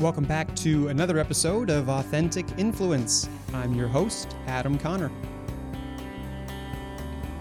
Welcome back to another episode of Authentic Influence. I'm your host, Adam Conner.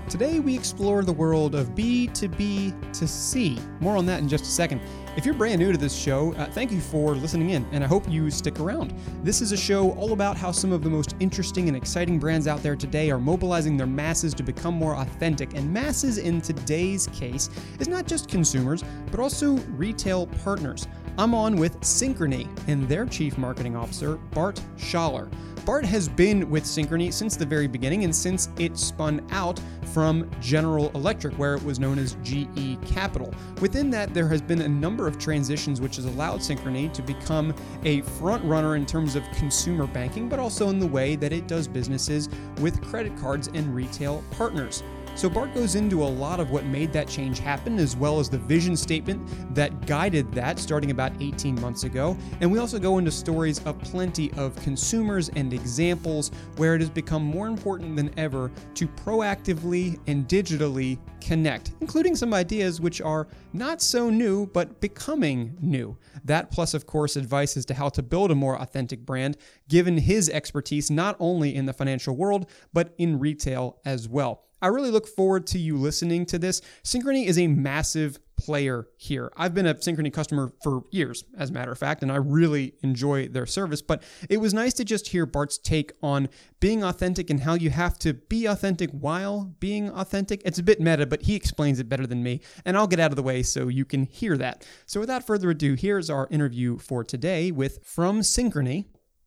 Today we explore the world of B to B to C. More on that in just a second. If you're brand new to this show, uh, thank you for listening in, and I hope you stick around. This is a show all about how some of the most interesting and exciting brands out there today are mobilizing their masses to become more authentic. And masses in today's case is not just consumers, but also retail partners. I'm on with Synchrony and their Chief Marketing Officer, Bart Schaller. Bart has been with Synchrony since the very beginning and since it spun out from General Electric, where it was known as GE Capital. Within that, there has been a number of transitions which has allowed Synchrony to become a front runner in terms of consumer banking, but also in the way that it does businesses with credit cards and retail partners. So Bart goes into a lot of what made that change happen, as well as the vision statement that guided that starting about 18 months ago. And we also go into stories of plenty of consumers and examples where it has become more important than ever to proactively and digitally connect, including some ideas which are not so new, but becoming new. That, plus, of course, advice as to how to build a more authentic brand, given his expertise not only in the financial world, but in retail as well. I really look forward to you listening to this. Synchrony is a massive player here. I've been a Synchrony customer for years, as a matter of fact, and I really enjoy their service. But it was nice to just hear Bart's take on being authentic and how you have to be authentic while being authentic. It's a bit meta, but he explains it better than me, and I'll get out of the way so you can hear that. So without further ado, here's our interview for today with From Synchrony,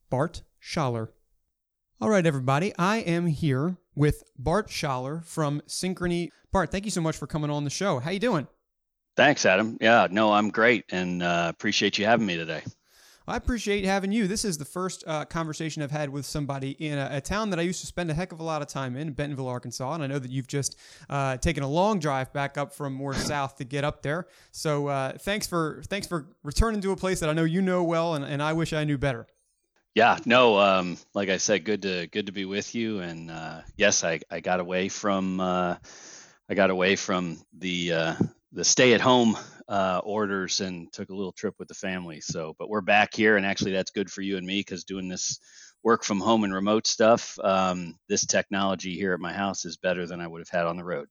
Bart Schaller. All right, everybody, I am here with Bart Schaller from Synchrony. Bart, thank you so much for coming on the show. How you doing? Thanks, Adam. Yeah, no, I'm great, and uh, appreciate you having me today. I appreciate having you. This is the first uh, conversation I've had with somebody in a, a, town that I used to spend a heck of a lot of time in, Bentonville, Arkansas. And I know that you've just uh, taken a long drive back up from more south to get up there. So uh, thanks for thanks for returning to a place that I know you know well, and, and I wish I knew better yeah no um, like i said good to good to be with you. And uh, yes i i got away from uh, i got away from the uh, the stay at home uh, orders and took a little trip with the family. So but we're back here and actually that's good for you and me because doing this work from home and remote stuff um, this technology here at my house is better than i would have had on the road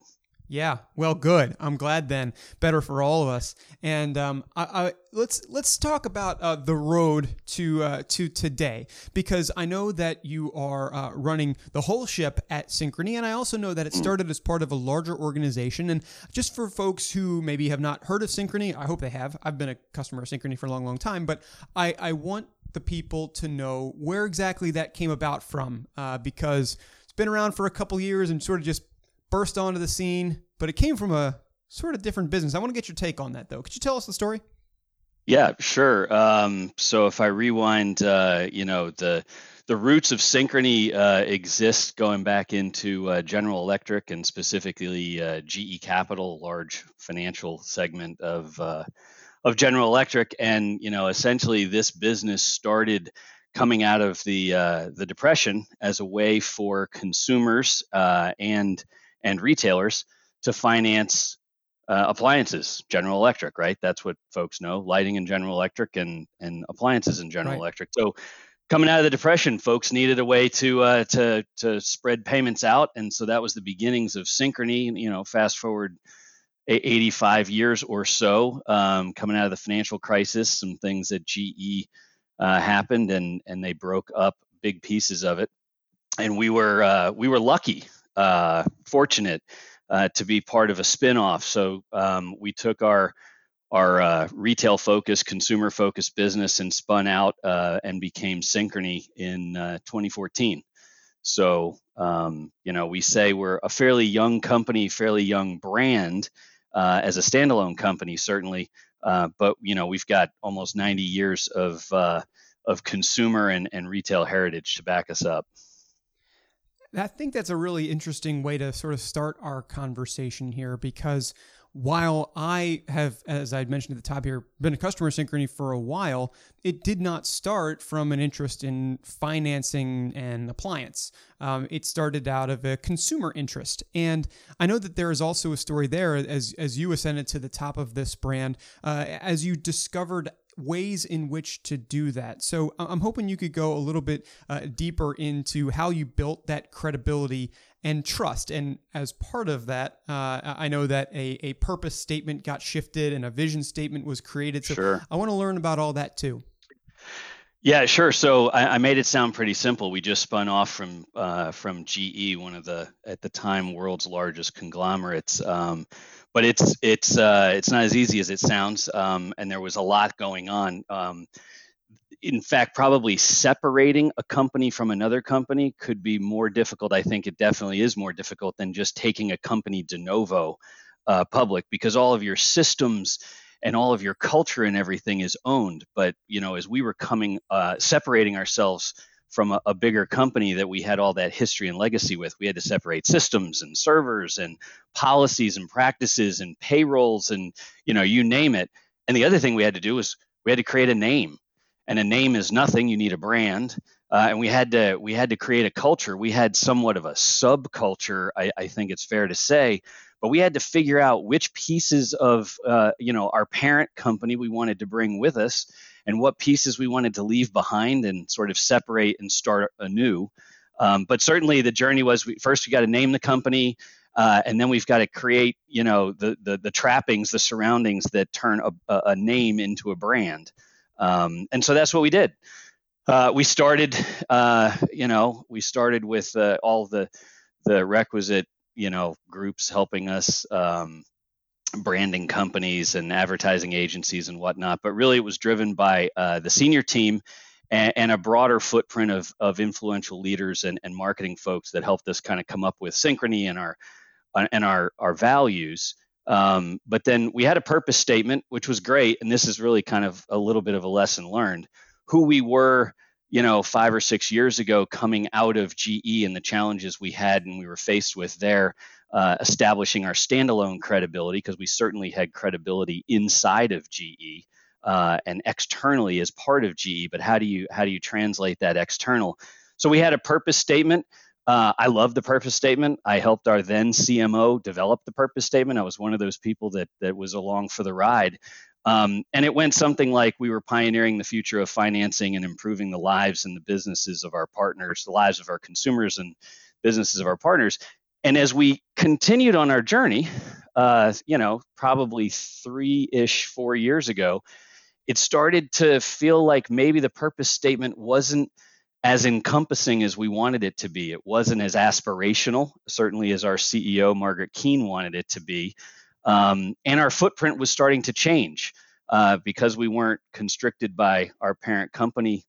yeah, well, good. I'm glad then. Better for all of us. And um, I, I, let's let's talk about uh, the road to uh, to today because I know that you are uh, running the whole ship at Synchrony, and I also know that it started as part of a larger organization. And just for folks who maybe have not heard of Synchrony, I hope they have. I've been a customer of Synchrony for a long, long time, but I, I want the people to know where exactly that came about from uh, because it's been around for a couple years and sort of just burst onto the scene, but it came from a sort of different business. I want to get your take on that, though. Could you tell us the story? Yeah, sure. Um, so if I rewind, uh, you know, the the roots of Synchrony uh, exist going back into uh, General Electric and specifically uh, GE Capital, large financial segment of uh, of General Electric, and you know, essentially this business started coming out of the uh, the depression as a way for consumers and and retailers to finance uh, appliances, General Electric, right? That's what folks know, lighting in General Electric and and appliances in General right. Electric. So coming out of the depression, folks needed a way to uh, to to spread payments out, and so that was the beginnings of Synchrony. You know, fast forward 85 years or so, um, coming out of the financial crisis, some things at GE uh, happened, and and they broke up big pieces of it, and we were uh, we were lucky uh, fortunate uh, to be part of a spinoff. So um, we took our our uh, retail focused, consumer focused business and spun out uh, and became Synchrony in uh, 2014. So um, you know we say we're a fairly young company, fairly young brand uh, as a standalone company, certainly. but you know we've got almost 90 years of of consumer and, and retail heritage to back us up. I think that's a really interesting way to sort of start our conversation here because while I have, as I mentioned at the top here, been a customer Synchrony for a while, it did not start from an interest in financing and appliance. Um, it started out of a consumer interest. And I know that there is also a story there as, as you ascended to the top of this brand, uh, as you discovered ways in which to do that. So I'm hoping you could go a little bit uh, deeper into how you built that credibility and trust. And as part of that, uh, I know that a, a purpose statement got shifted and a vision statement was created. So sure. I want to learn about all that too. Yeah, sure. So I, I, made it sound pretty simple. We just spun off from uh, from GE, one of the at the time world's largest conglomerates. Um, but it's it's uh, it's not as easy as it sounds, um, and there was a lot going on. Um, in fact, probably separating a company from another company could be more difficult. I think it definitely is more difficult than just taking a company de novo uh, public because all of your systems and all of your culture and everything is owned. But you know, as we were coming, uh, separating ourselves from a, a, bigger company that we had all that history and legacy with, we had to separate systems and servers and policies and practices and payrolls and you know, you name it. And the other thing we had to do was we had to create a name. And a name is nothing. You need a brand. Uh, and we had to we had to create a culture. We had somewhat of a subculture, I, I think it's fair to say, but we had to figure out which pieces of uh, you know our parent company we wanted to bring with us and what pieces we wanted to leave behind and sort of separate and start anew. Um, but certainly the journey was we, first we got to name the company uh, and then we've got to create you know the, the, the trappings the surroundings that turn a, a name into a brand. Um, and so that's what we did. Uh, we started uh, you know we started with uh, all the the requisite you know groups helping us um, branding companies and advertising agencies and whatnot but really it was driven by uh, the senior team and, and, a broader footprint of, of influential leaders and, and marketing folks that helped us kind of come up with synchrony and our uh, and our our values. Um, but then we had a purpose statement which was great and this is really kind of a little bit of a lesson learned. Who we were you know, five or six years ago, coming out of GE and the challenges we had and we were faced with there, uh, establishing our standalone credibility because we certainly had credibility inside of GE uh, and externally as part of GE. But how do you how do you translate that external? So we had a purpose statement. Uh, I love the purpose statement. I helped our then CMO develop the purpose statement. I was one of those people that that was along for the ride. Um, and it went something like we were pioneering the future of financing and improving the lives and the businesses of our partners, the lives of our consumers and businesses of our partners. And as we continued on our journey, uh, you know, probably three ish, four years ago, it started to feel like maybe the purpose statement wasn't as encompassing as we wanted it to be. It wasn't as aspirational, certainly as our CEO, Margaret Keane, wanted it to be. Um, and our footprint was starting to change uh, because we weren't constricted by our parent company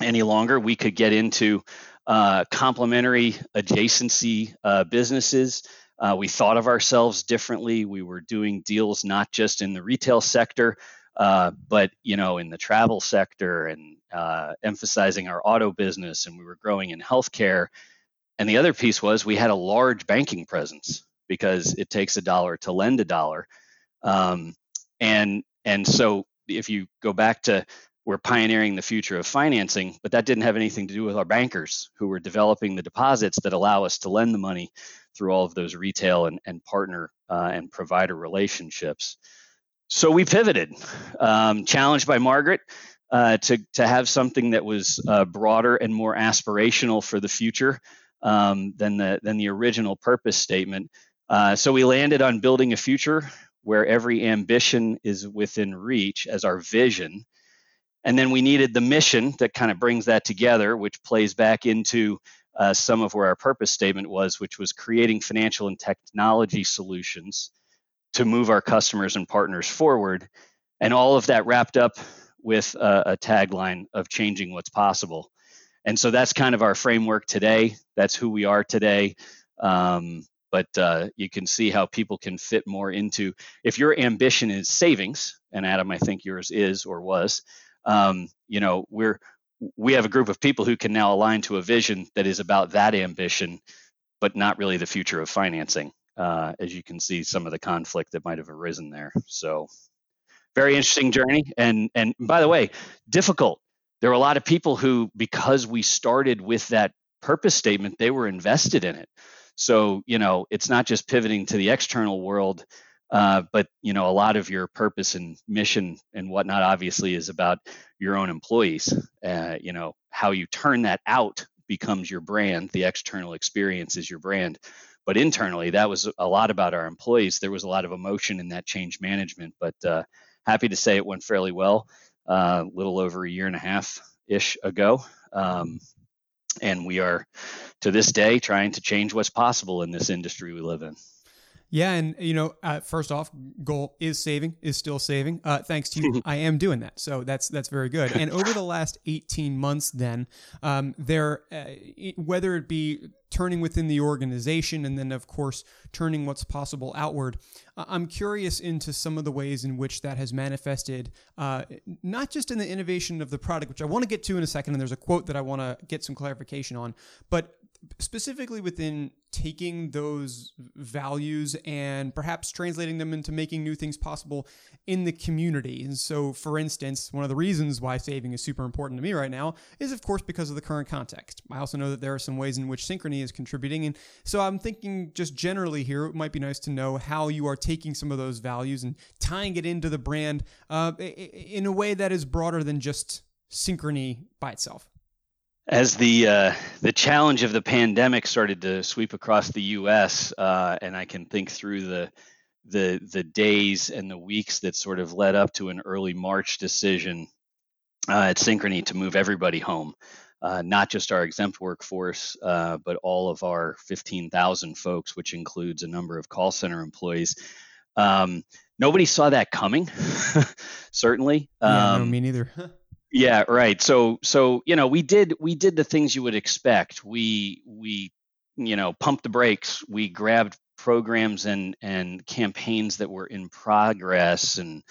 any longer. We could get into uh, complementary adjacency uh, businesses. Uh, we thought of ourselves differently. We were doing deals not just in the retail sector, uh, but you know, in the travel sector and uh, emphasizing our auto business, and we were growing in healthcare. And the other piece was we had a large banking presence because it takes a dollar to lend a dollar. Um, and and so if you go back to we're pioneering the future of financing, but that didn't have anything to do with our bankers who were developing the deposits that allow us to lend the money through all of those retail and, and partner uh, and provider relationships. So we pivoted, um, challenged by Margaret uh, to, to have something that was uh, broader and more aspirational for the future um, than, the, than the original purpose statement. Uh, so we landed on building a future where every ambition is within reach as our vision. And then we needed the mission that kind of brings that together, which plays back into uh, some of where our purpose statement was, which was creating financial and technology solutions to move our customers and partners forward. And all of that wrapped up with a, a tagline of changing what's possible. And so that's kind of our framework today. That's who we are today. Um, but uh, you can see how people can fit more into if your ambition is savings and adam i think yours is or was um, you know we're we have a group of people who can now align to a vision that is about that ambition but not really the future of financing uh, as you can see some of the conflict that might have arisen there. So very interesting journey. And and by the way difficult. There were a lot of people who because we started with that purpose statement they were invested in it. So, you know, it's not just pivoting to the external world Uh, but you know, a lot of your purpose and mission and whatnot obviously is about your own employees. Uh, you know, how you turn that out becomes your brand. The external experience is your brand. But internally, that was a lot about our employees. There was a lot of emotion in that change management. But uh, happy to say it went fairly well. A uh, little over a year and a half ish ago. Um, and we are to this day trying to change what's possible in this industry we live in. Yeah, and you know, uh, first off, goal is saving, is still saving. Uh, thanks to you, I am doing that, so that's that's very good. And over the last eighteen months, then um, there, uh, whether it be turning within the organization, and then of course turning what's possible outward, I'm curious into some of the ways in which that has manifested, uh, not just in the innovation of the product, which I want to get to in a second. And there's a quote that I want to get some clarification on, but specifically within taking those values and perhaps translating them into making new things possible in the community. And so, for instance, one of the reasons why saving is super important to me right now is, of course, because of the current context. I also know that there are some ways in which Synchrony is contributing. And so, I'm thinking just generally here, it might be nice to know how you are taking some of those values and tying it into the brand uh, in a way that is broader than just Synchrony by itself as the uh, the challenge of the pandemic started to sweep across the U.S., uh, and I can think through the the the days and the weeks that sort of led up to an early March decision uh, at Synchrony to move everybody home, uh, not just our exempt workforce, uh, but all of our 15,000 folks, which includes a number of call center employees. Um, nobody saw that coming, certainly. Yeah, um, no, me neither. Yeah, right. So so you know, we did we did the things you would expect. We we you know, pumped the brakes. We grabbed programs and and campaigns that were in progress and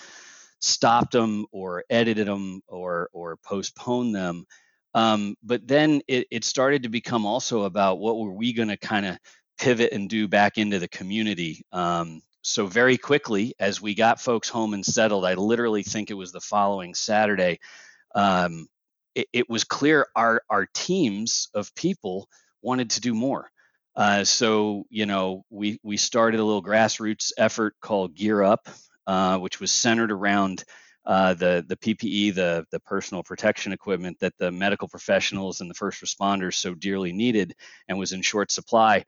stopped them or edited them or or postponed them. Um, but then it, it started to become also about what were we going to kind of pivot and do back into the community. Um, so very quickly, as we got folks home and settled, I literally think it was the following Saturday um, it, it, was clear our our teams of people wanted to do more. Uh, so you know, we we started a little grassroots effort called Gear Up, uh, which was centered around uh, the the PPE, the the personal protection equipment that the medical professionals and the first responders so dearly needed and was in short supply.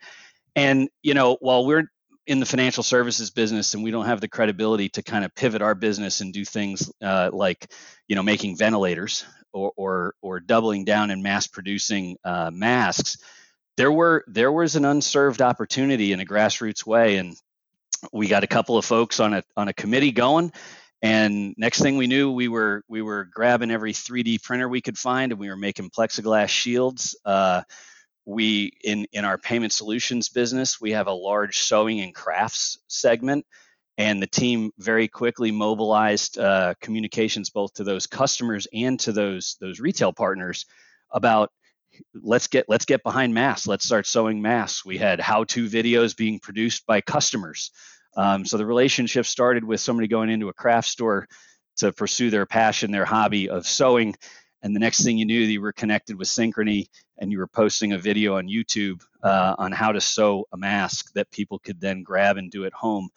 And you know, while we're in the financial services business and we don't have the credibility to kind of pivot our business and do things uh, like you know making ventilators or, or or doubling down and mass producing uh, masks there were there was an unserved opportunity in a grassroots way and we got a couple of folks on a on a committee going and next thing we knew we were we were grabbing every 3d printer we could find and we were making plexiglass shields uh, we in in our payment solutions business we have a large sewing and crafts segment and the team very quickly mobilized uh, communications both to those customers and to those those retail partners about let's get let's get behind masks. Let's start sewing masks. We had how-to videos being produced by customers. Um, so the relationship started with somebody going into a craft store to pursue their passion their hobby of sewing and the next thing you knew you were connected with synchrony and you were posting a video on youtube uh, on how to sew a mask that people could then grab and do at home.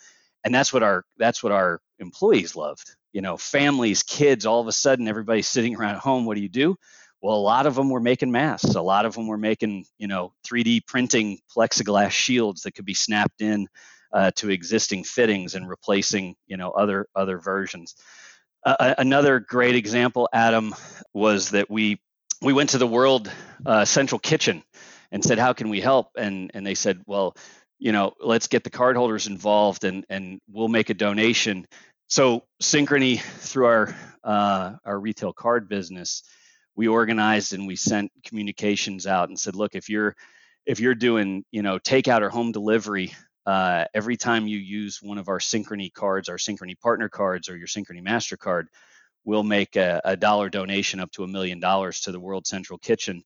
And that's what our that's what our employees loved. You know families kids all of a sudden everybody's sitting around at home. What do you do? Well a lot of them were making masks. A lot of them were making you know 3d printing plexiglass shields that could be snapped in uh, to existing fittings and replacing you know other other versions another great example, Adam, was that we we went to the World uh, Central Kitchen and said, "How can we help?" And and they said, "Well, you know, let's get the cardholders involved and and we'll make a donation." So Synchrony, through our uh, our retail card business, we organized and we sent communications out and said, "Look, if you're if you're doing you know takeout or home delivery uh, every time you use one of our Synchrony cards, our Synchrony partner cards, or your Synchrony MasterCard, we'll make a, a dollar donation up to a million dollars to the World Central Kitchen.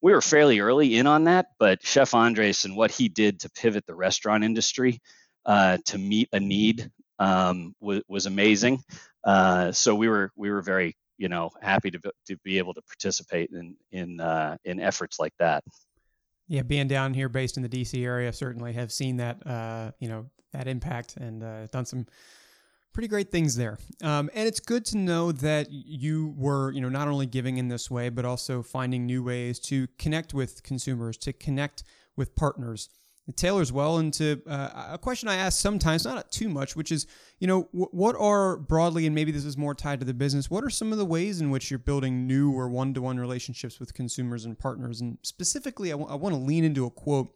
We were fairly early in on that, but Chef Andres and what he did to pivot the restaurant industry uh, to meet a need um, was, was amazing. Uh, so we were we were very you know happy to, to be able to participate in in uh, in efforts like that. Yeah, being down here based in the DC area, certainly have seen that, uh, you know, that impact and uh, done some pretty great things there. Um, and it's good to know that you were, you know, not only giving in this way, but also finding new ways to connect with consumers, to connect with partners. It tailors well into uh, a question I ask sometimes, not too much, which is, you know, w- what are broadly, and maybe this is more tied to the business, what are some of the ways in which you're building new or one to one relationships with consumers and partners? And specifically, I, w- I want to lean into a quote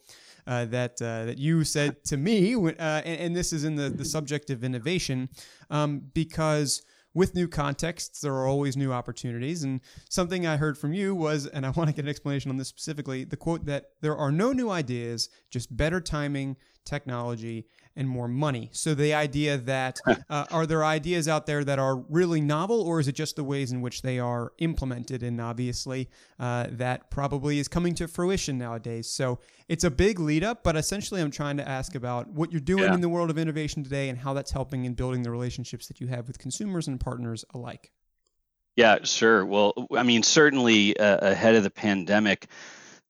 uh, that uh, that you said to me, uh, and, and, this is in the, the subject of innovation, um, because with new contexts, there are always new opportunities. And something I heard from you was, and I want to get an explanation on this specifically, the quote that there are no new ideas, just better timing, technology, and more money. So the idea that uh, are there ideas out there that are really novel, or is it just the ways in which they are implemented? And obviously, uh, that probably is coming to fruition nowadays. So it's a big lead up, but essentially, I'm trying to ask about what you're doing yeah. in the world of innovation today and how that's helping in building the relationships that you have with consumers and partners alike. Yeah, sure. Well, I mean, certainly uh, ahead of the pandemic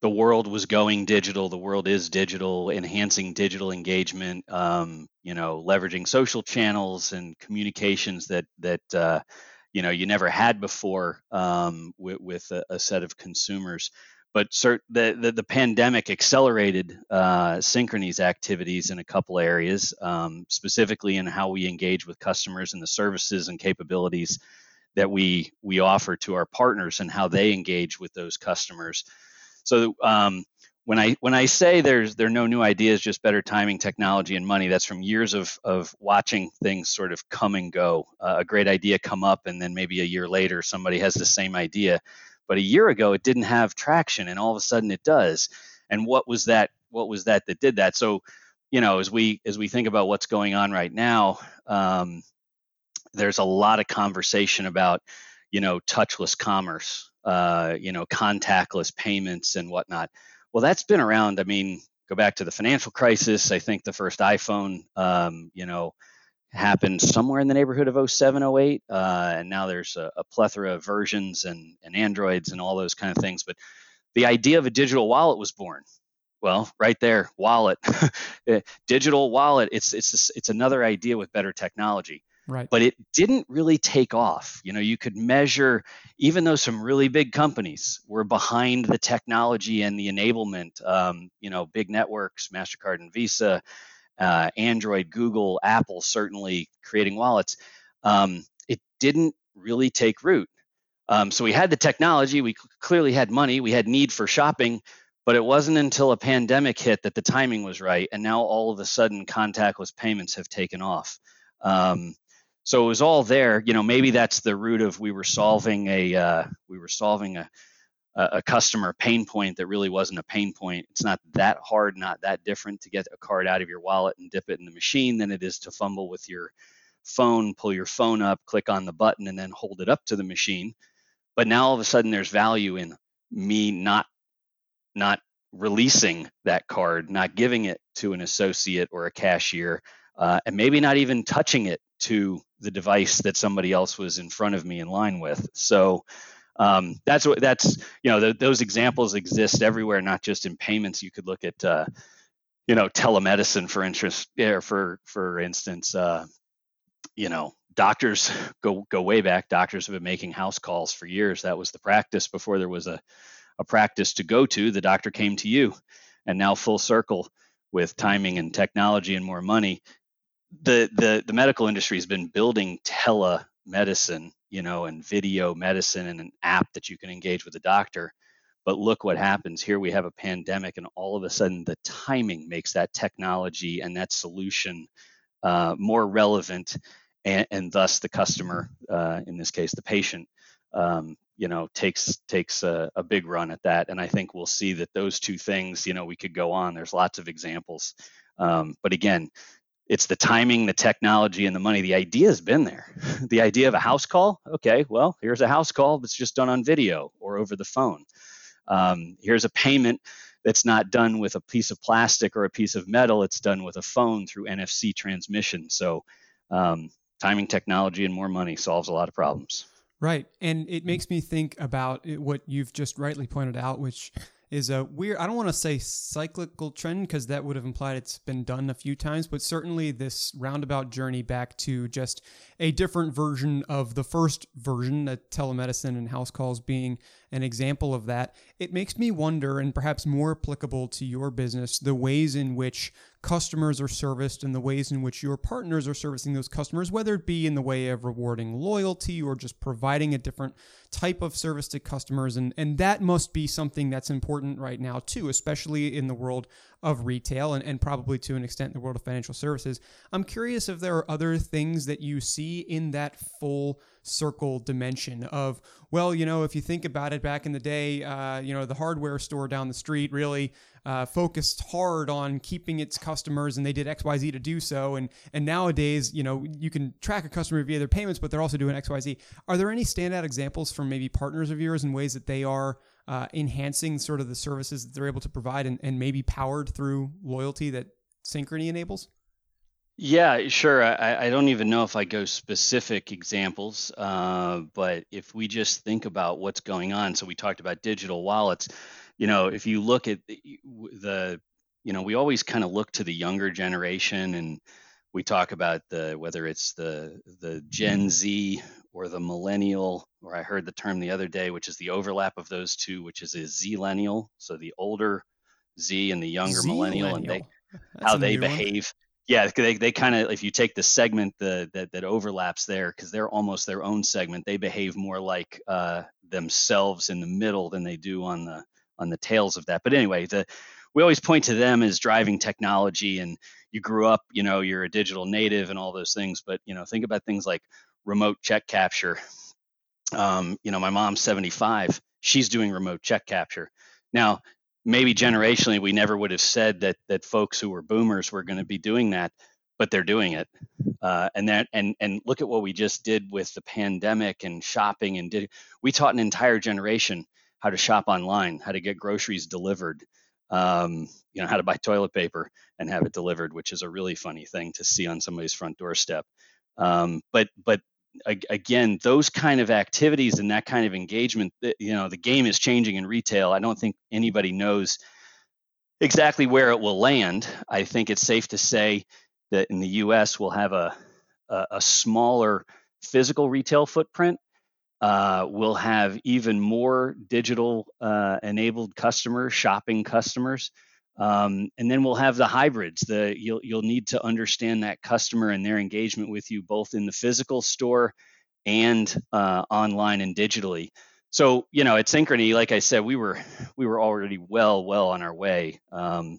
the world was going digital. The world is digital, enhancing digital engagement. Um, you know, leveraging social channels and communications that that uh, you know you never had before um, with, with a, a, set of consumers. But cert- the, the, the pandemic accelerated uh, Synchrony's activities in a couple areas, um, specifically in how we engage with customers and the services and capabilities that we we offer to our partners and how they engage with those customers. So um, when I when I say there's there are no new ideas, just better timing, technology, and money, that's from years of of watching things sort of come and go. Uh, a great idea come up, and then maybe a year later somebody has the same idea, but a year ago it didn't have traction, and all of a sudden it does. And what was that? What was that that did that? So, you know, as we as we think about what's going on right now, um, there's a lot of conversation about, you know, touchless commerce uh, you know, contactless payments and whatnot. Well, that's been around. I mean, go back to the financial crisis. I think the first iPhone, um, you know, happened somewhere in the neighborhood of 07, 08. Uh, and now there's a, a, plethora of versions and, and Androids and all those kind of things. But the idea of a digital wallet was born. Well, right there, wallet, eh, digital wallet. It's it's it's another idea with better technology. Right. But it didn't really take off. You know, you could measure, even though some really big companies were behind the technology and the enablement, um, you know, big networks, MasterCard and Visa, uh, Android, Google, Apple, certainly creating wallets, um, it didn't really take root. Um, so we had the technology, we clearly had money, we had need for shopping, but it wasn't until a pandemic hit that the timing was right. And now all of a sudden, contactless payments have taken off. Um, so it was all there you know maybe that's the root of we were solving a uh, we were solving a a customer pain point that really wasn't a pain point. It's not that hard not that different to get a card out of your wallet and dip it in the machine than it is to fumble with your phone pull your phone up click on the button and then hold it up to the machine. But now all of a sudden there's value in me not not releasing that card not giving it to an associate or a cashier uh, and maybe not even touching it to the device that somebody else was in front of me in line with. So um, that's what that's you know those examples exist everywhere, not just in payments. You could look at uh, you know telemedicine for interest or for for instance. Uh, you know doctors go go way back. Doctors have been making house calls for years. That was the practice before there was a a practice to go to. The doctor came to you, and now full circle with timing and technology and more money the the the medical industry has been building telemedicine, you know, and video medicine and an app that you can engage with a doctor. But look what happens here. We have a pandemic, and all of a sudden, the timing makes that technology and that solution uh, more relevant, and, and, thus the customer, uh, in this case, the patient, um, you know, takes takes a, a, big run at that. And I think we'll see that those two things, you know, we could go on. There's lots of examples, um, but again, it's the timing, the technology, and the money. The idea has been there. the idea of a house call, okay, well, here's a house call that's just done on video or over the phone. Um, here's a payment that's not done with a piece of plastic or a piece of metal, it's done with a phone through NFC transmission. So, um, timing, technology, and more money solves a lot of problems. Right. And it makes me think about what you've just rightly pointed out, which is a weird, I don't want to say cyclical trend because that would have implied it's been done a few times, but certainly this roundabout journey back to just a different version of the first version, that telemedicine and house calls being an example of that. It makes me wonder, and perhaps more applicable to your business, the ways in which customers are serviced and the ways in which your partners are servicing those customers, whether it be in the way of rewarding loyalty or just providing a different type of service to customers. And, and that must be something that's important right now, too, especially in the world of retail and, and probably to an extent the world of financial services. I'm curious if there are other things that you see in that full circle dimension of well you know if you think about it back in the day uh, you know the hardware store down the street really uh, focused hard on keeping its customers and they did xyz to do so. And and nowadays you know you can track a customer via their payments but they're also doing xyz are there any standout examples from maybe partners of yours in ways that they are uh, enhancing sort of the services that they're able to provide and, and maybe powered through loyalty that synchrony enables yeah, sure. I, I don't even know if I go specific examples, uh, but if we just think about what's going on, so we talked about digital wallets. You know, if you look at the, the you know, we always kind of look to the younger generation, and we talk about the whether it's the the Gen Z or the millennial, or I heard the term the other day, which is the overlap of those two, which is a Zillennial, so the older Z and the younger millennial, and they That's how they behave. one. Yeah, they they kind of if you take the segment the, that that overlaps there because they're almost their own segment, they behave more like uh, themselves in the middle than they do on the on the tails of that. But anyway, the we always point to them as driving technology and you grew up, you know, you're a digital native and all those things, but you know, think about things like remote check capture. Um, you know, my mom's 75, she's doing remote check capture. Now, maybe generationally we never would have said that that folks who were boomers were going to be doing that but they're doing it. Uh, and that and and look at what we just did with the pandemic and shopping and did we taught an entire generation how to shop online how to get groceries delivered um, you know how to buy toilet paper and have it delivered which is a really funny thing to see on somebody's front doorstep. Um, but but again those kind of activities and that kind of engagement you know the game is changing in retail. I don't think anybody knows exactly where it will land. I think it's safe to say that in the us we'll have a a, a smaller physical retail footprint. Uh, we'll have even more digital uh, enabled customers shopping customers um, and then we'll have the hybrids. The you'll you'll need to understand that customer and their engagement with you both in the physical store and uh, online and digitally. So you know, at Synchrony, like I said, we were we were already well well on our way. Um,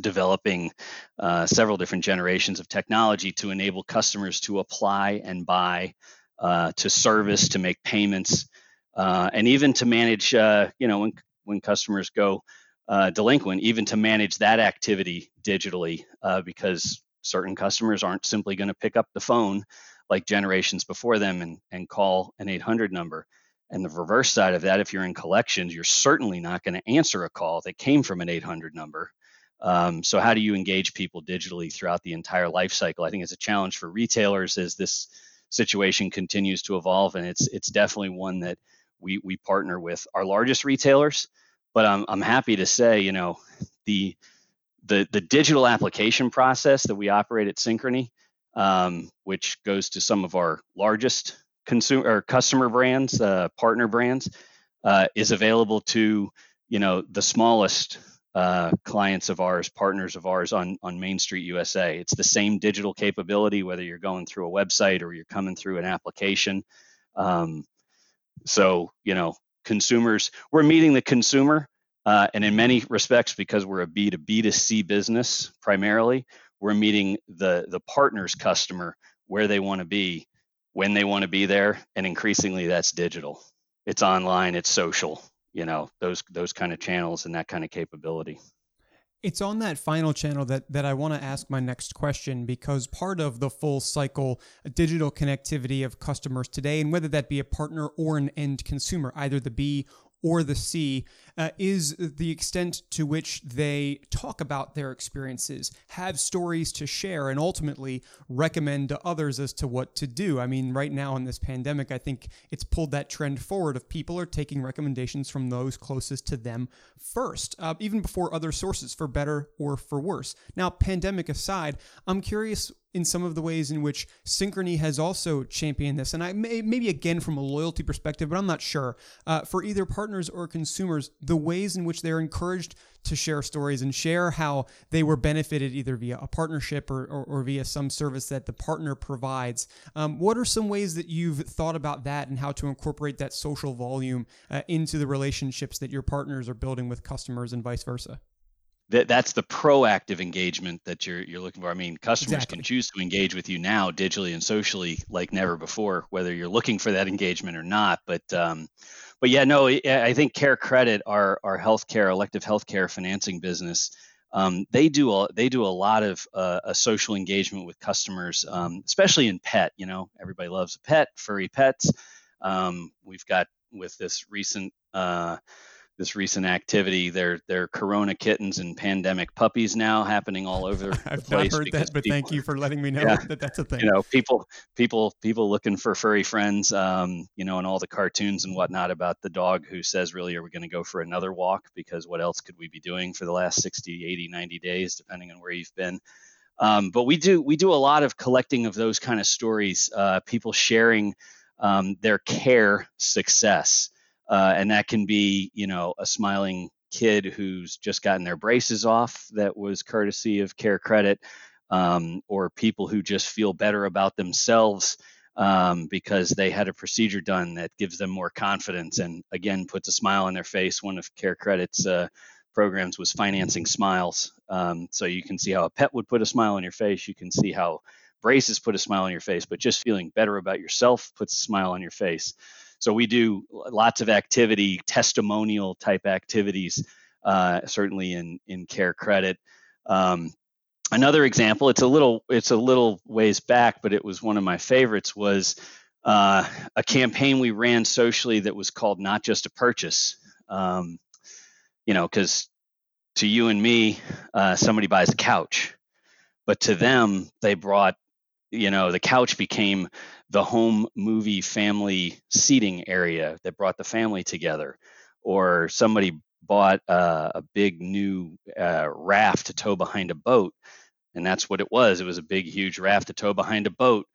developing uh, several different generations of technology to enable customers to apply and buy, uh, to service, to make payments, uh, and even to manage. Uh, you know, when when customers go uh, delinquent, even to manage that activity digitally, uh, because certain customers aren't simply going to pick up the phone like generations before them and, and call an 800 number. And the reverse side of that, if you're in collections, you're certainly not going to answer a call that came from an 800 number. Um, so, how do you engage people digitally throughout the entire life cycle? I think it's a challenge for retailers as this situation continues to evolve, and it's it's definitely one that we we partner with our largest retailers but I'm I'm happy to say, you know, the the the digital application process that we operate at Synchrony, um, which goes to some of our largest consumer or customer brands, uh, partner brands, uh, is available to you know the smallest uh, clients of ours, partners of ours on on Main Street USA. It's the same digital capability whether you're going through a website or you're coming through an application. Um, so you know consumers. We're meeting the consumer uh, and in many respects because we're a b2b to c business primarily we're meeting the the partner's customer where they want to be when they want to be there and increasingly that's digital. It's online it's social you know those those kind of channels and that kind of capability It's on that final channel that, that I want to ask my next question because part of the full cycle digital connectivity of customers today, and whether that be a partner or an end consumer, either the B or the C uh, is the extent to which they talk about their experiences, have stories to share, and ultimately recommend to others as to what to do. I mean, right now in this pandemic, I think it's pulled that trend forward of people are taking recommendations from those closest to them first, uh, even before other sources, for better or for worse. Now, pandemic aside, I'm curious in some of the ways in which Synchrony has also championed this. And I may, maybe again from a loyalty perspective, but I'm not sure. Uh, for either partners or consumers, the ways in which they're encouraged to share stories and share how they were benefited either via a partnership or, or, or via some service that the partner provides. Um, what are some ways that you've thought about that and how to incorporate that social volume uh, into the relationships that your partners are building with customers and vice versa? That that's the proactive engagement that you're you're looking for. I mean, customers exactly. can choose to engage with you now digitally and socially like never before, whether you're looking for that engagement or not. But um, but yeah, no, I think CareCredit, our our healthcare elective healthcare financing business, um, they do a they do a lot of uh, a social engagement with customers, um, especially in pet. You know, everybody loves a pet, furry pets. Um, we've got with this recent. Uh, this recent activity. They're they're Corona kittens and pandemic puppies now happening all over I've the place. I've not heard that, but people, thank you for letting me know yeah, that that's a thing. You know, people people people looking for furry friends. Um, you know, and all the cartoons and whatnot about the dog who says, "Really, are we going to go for another walk? Because what else could we be doing for the last 60, 80, 90 days, depending on where you've been." Um, but we do we do a lot of collecting of those kind of stories. Uh, people sharing um, their care success. Uh, and that can be, you know, a smiling kid who's just gotten their braces off that was courtesy of CareCredit, um, or people who just feel better about themselves um, because they had a procedure done that gives them more confidence and again puts a smile on their face. One of CareCredit's uh, programs was financing smiles. Um, so you can see how a pet would put a smile on your face. You can see how braces put a smile on your face, but just feeling better about yourself puts a smile on your face. So we do lots of activity, testimonial type activities, uh, certainly in in CareCredit. Um, another example, it's a little it's a little ways back, but it was one of my favorites. Was uh, a campaign we ran socially that was called "Not Just a Purchase." Um, you know, because to you and me, uh, somebody buys a couch, but to them, they brought you know the couch became the home movie family seating area that brought the family together. Or somebody bought uh, a big new uh, raft to tow behind a boat and that's what it was. It was a big huge raft to tow behind a boat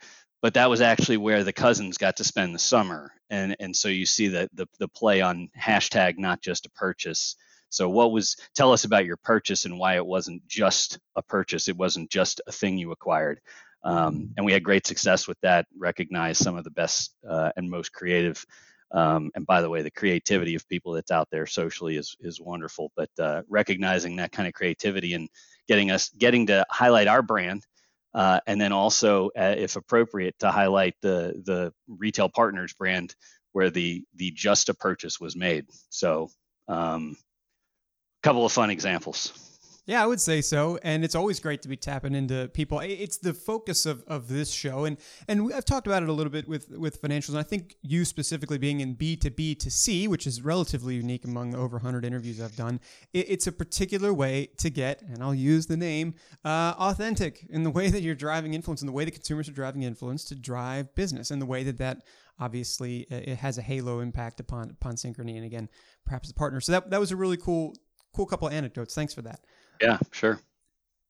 but that was actually where the cousins got to spend the summer. And and so you see the the, the play on hashtag not just a purchase. So what was tell us about your purchase and why it wasn't just a purchase. It wasn't just a thing you acquired um, and we had great success with that, recognized some of the best uh, and most creative. Um, and by the way, the creativity of people that's out there socially is is wonderful. But uh, recognizing that kind of creativity and getting us getting to highlight our brand, uh, and then also, uh, if appropriate, to highlight the the retail partners brand where the the just a purchase was made. So, a um, couple of fun examples. Yeah, I would say so. And it's always great to be tapping into people. It's the focus of, of this show. And and I've talked about it a little bit with, with financials. And I think you specifically being in B to B to C, which is relatively unique among over 100 interviews I've done, it, it's a particular way to get, and I'll use the name, uh, authentic in the way that you're driving influence, in the way that consumers are driving influence to drive business, and the way that that obviously it has a halo impact upon upon synchrony and again perhaps the partner so that, that was a really cool cool couple of anecdotes thanks for that yeah, sure.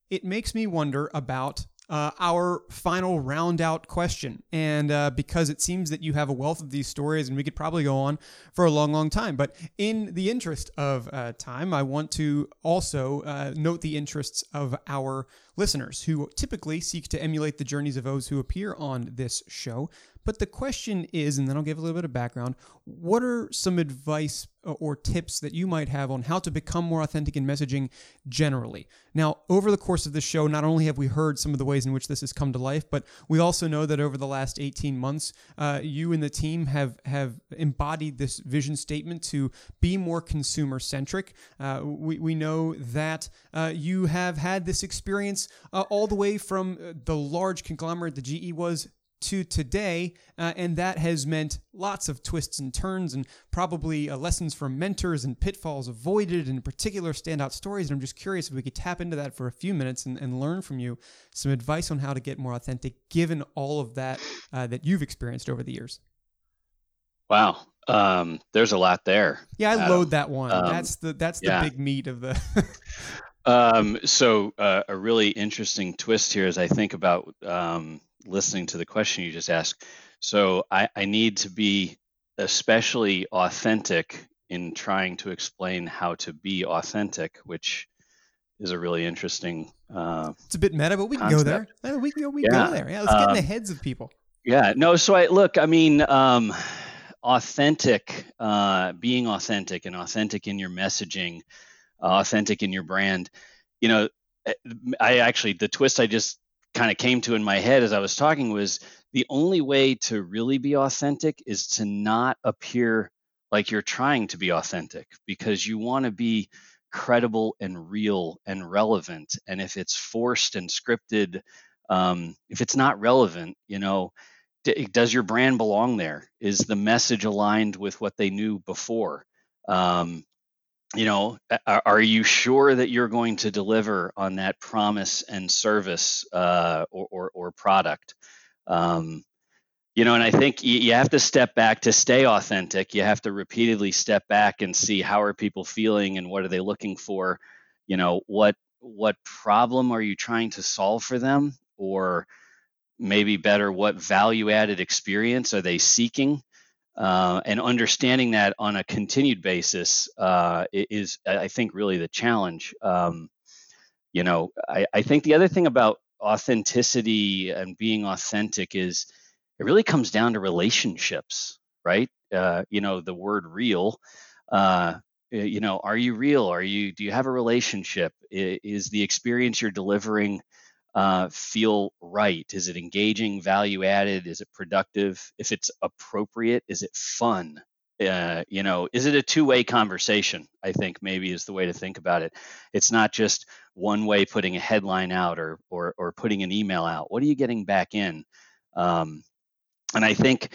It makes me wonder about uh, our final round out question. And uh, because it seems that you have a wealth of these stories, and we could probably go on for a long, long time. But in the interest of uh, time, I want to also uh, note the interests of our listeners who typically seek to emulate the journeys of those who appear on this show. But the question is, and then I'll give a little bit of background what are some advice uh, or tips that you might have on how to become more authentic in messaging generally? Now, over the course of this show, not only have we heard some of the ways in which this has come to life, but we also know that over the last 18 months, uh, you and the team have, have embodied this vision statement to be more consumer centric. Uh, we, we know that uh, you have had this experience uh, all the way from uh, the large conglomerate the GE was to today, uh, and that has meant lots of twists and turns, and probably uh, lessons from mentors and pitfalls avoided, and particular standout stories. And I'm just curious if we could tap into that for a few minutes and, and learn from you some advice on how to get more authentic, given all of that uh, that you've experienced over the years. Wow, um, there's a lot there. Yeah, I Adam. load that one. Um, that's the that's the yeah. big meat of the. um, so uh, a really interesting twist here as I think about um, listening to the question you just asked. So I, I need to be especially authentic in trying to explain how to be authentic, which is a really interesting. Uh, it's a bit meta, but we can concept. go there. We can go. We yeah. go there. Yeah, let's get in the um, heads of people. Yeah. No. So I look. I mean, um, authentic, uh, being authentic, and authentic in your messaging, uh, authentic in your brand. You know, eh, I actually the twist I just kind of came to in my head as I was talking was the only way to really be authentic is to not appear like you're trying to be authentic because you want to be credible and real and relevant. And if it's forced and scripted, um, if it's not relevant, you know, d- does your brand belong there? Is the message aligned with what they knew before? Um, you know are, are, you sure that you're going to deliver on that promise and service uh, or, or, or, product? Um, you know and i think you, you, have to step back to stay authentic. You have to repeatedly step back and see how are people feeling and what are they looking for? You know what what problem are you trying to solve for them? Or maybe better what value added experience are they seeking uh, and understanding that on a continued basis uh, is, I think, really the challenge. Um, you know, I, I, think the other thing about authenticity and being authentic is it really comes down to relationships, right? Uh, you know, the word real. Uh, you know, are you real? Are you? Do you have a relationship? Is the experience you're delivering uh, feel right? Is it engaging, value added? Is it productive? If it's appropriate, is it fun? Uh, you know, is it a two-way conversation? I think maybe is the way to think about it. It's not just one way putting a headline out or or, or putting an email out. What are you getting back in? Um, and I think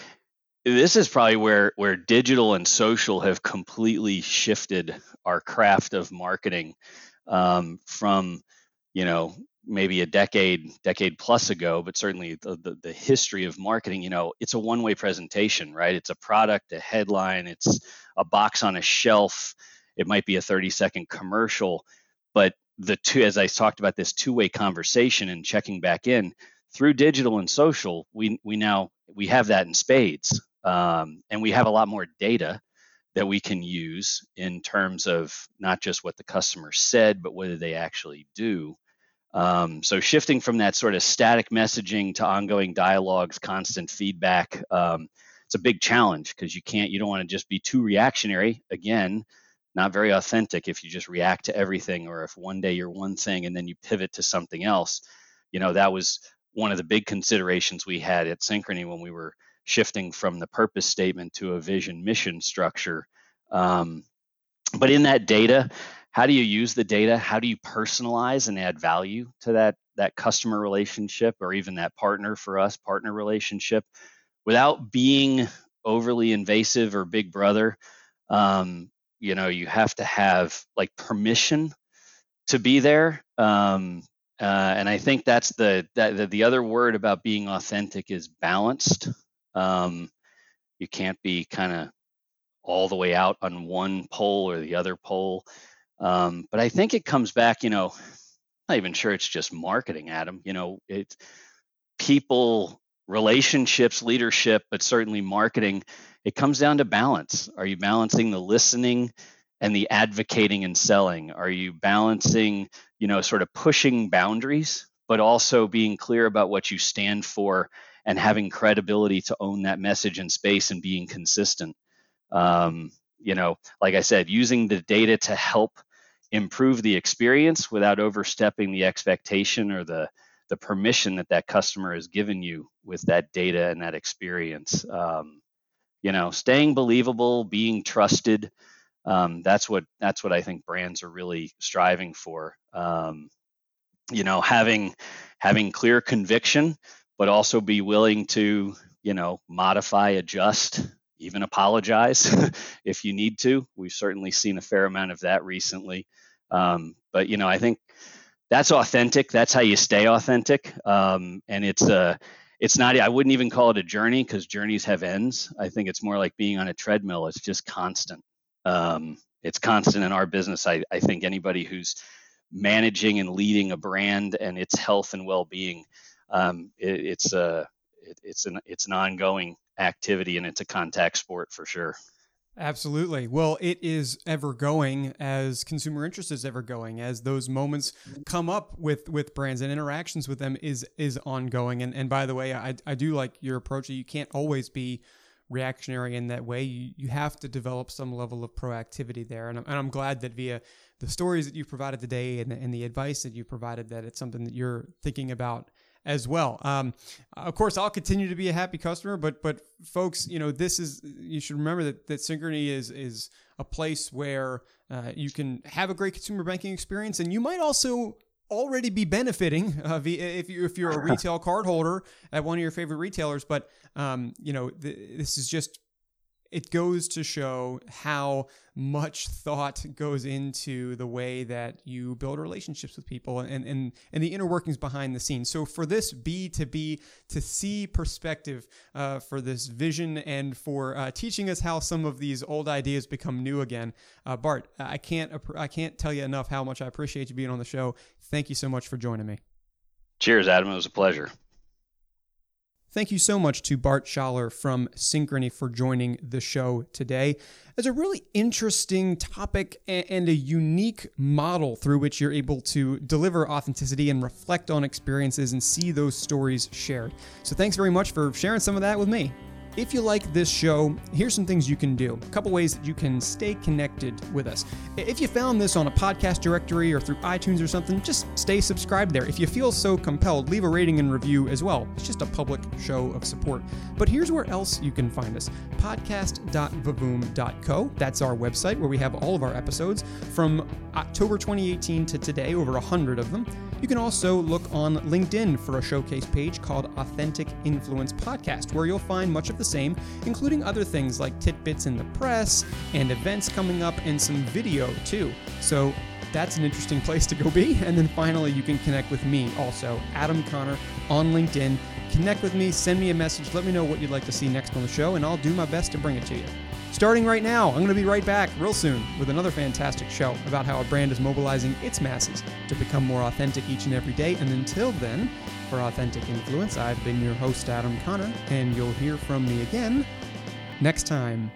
this is probably where where digital and social have completely shifted our craft of marketing um, from you know maybe a decade decade plus ago but certainly the, the, the, history of marketing you know it's a one way presentation right? It's a product a headline it's a box on a shelf. It might be a 30 second commercial but the two as i talked about this two way conversation and checking back in through digital and social we we now we have that in spades um, and we have a lot more data that we can use in terms of not just what the customer said but whether they actually do um, so shifting from that sort of static messaging to ongoing dialogues, constant feedback, um, it's a big challenge because you can't, you don't want to just be too reactionary. Again, not very authentic if you just react to everything, or if one day you're one thing and then you pivot to something else. You know, that was one of the big considerations we had at Synchrony when we were shifting from the purpose statement to a vision mission structure. Um, but in that data, how do you use the data? How do you personalize and add value to that that customer relationship or even that partner for us partner relationship without being overly invasive or big brother? Um, you know you have to have like permission to be there um, uh, and i think that's the that the, the other word about being authentic is balanced. Um, you can't be kind of all the way out on one pole or the other pole um, but I think it comes back, you know, I'm not even sure it's just marketing, Adam. You know, it's people, relationships, leadership, but certainly marketing. It comes down to balance. Are you balancing the listening and the advocating and selling? Are you balancing, you know, sort of pushing boundaries, but also being clear about what you stand for and having credibility to own that message in space and being consistent? Um, you know, like I said, using the data to help improve the experience without overstepping the expectation or the the permission that that customer has given you with that data and that experience. Um, you know, staying believable, being trusted. Um, that's what that's what I think brands are really striving for. Um, you know, having having clear conviction, but also be willing to, you know, modify, adjust, even apologize if you need to. We've certainly seen a fair amount of that recently. Um, but you know, I think that's authentic. That's how you stay authentic. Um, and it's a, it's not. I wouldn't even call it a journey because journeys have ends. I think it's more like being on a treadmill. It's just constant. Um, it's constant in our business. I, I think anybody who's managing and leading a brand and its health and well-being, um, it, it's a it, it's an it's an ongoing activity and it's a contact sport for sure. Absolutely. Well, it is ever going as consumer interest is ever going as those moments come up with with brands and interactions with them is is ongoing. And and by the way, I I do like your approach. You can't always be reactionary in that way. You, you have to develop some level of proactivity there. And I'm, and I'm glad that via the stories that you've provided today and and the advice that you provided, that it's something that you're thinking about as well. Um, of course, I'll continue to be a happy customer, but but folks, you know, this is you should remember that that Synchrony is is a place where uh, you can have a great consumer banking experience, and you might also already be benefiting uh, if you if you're a retail card holder at one of your favorite retailers. But um, you know, th- this is just it goes to show how much thought goes into the way that you build relationships with people and, and, and the inner workings behind the scenes. So, for this B to B to C perspective, uh, for this vision, and for uh, teaching us how some of these old ideas become new again, uh, Bart, I can't, I can't tell you enough how much I appreciate you being on the show. Thank you so much for joining me. Cheers, Adam. It was a pleasure. Thank you so much to Bart Schaller from Synchrony for joining the show today. It's a really interesting topic and a unique model through which you're able to deliver authenticity and reflect on experiences and see those stories shared. So, thanks very much for sharing some of that with me. If you like this show, here's some things you can do. A couple ways that you can stay connected with us. If you found this on a podcast directory or through iTunes or something, just stay subscribed there. If you feel so compelled, leave a rating and review as well. It's just a public show of support. But here's where else you can find us podcast.vavoom.co. That's our website where we have all of our episodes from October 2018 to today, over 100 of them. You can also look on LinkedIn for a showcase page called Authentic Influence Podcast, where you'll find much of the same, including other things like tidbits in the press and events coming up and some video too. So that's an interesting place to go be. And then finally, you can connect with me also, Adam Conner, on LinkedIn. Connect with me, send me a message, let me know what you'd like to see next on the show, and I'll do my best to bring it to you. Starting right now, I'm going to be right back real soon with another fantastic show about how a brand is mobilizing its masses to become more authentic each and every day. And until then, for Authentic Influence, I've been your host, Adam Conner, and you'll hear from me again next time.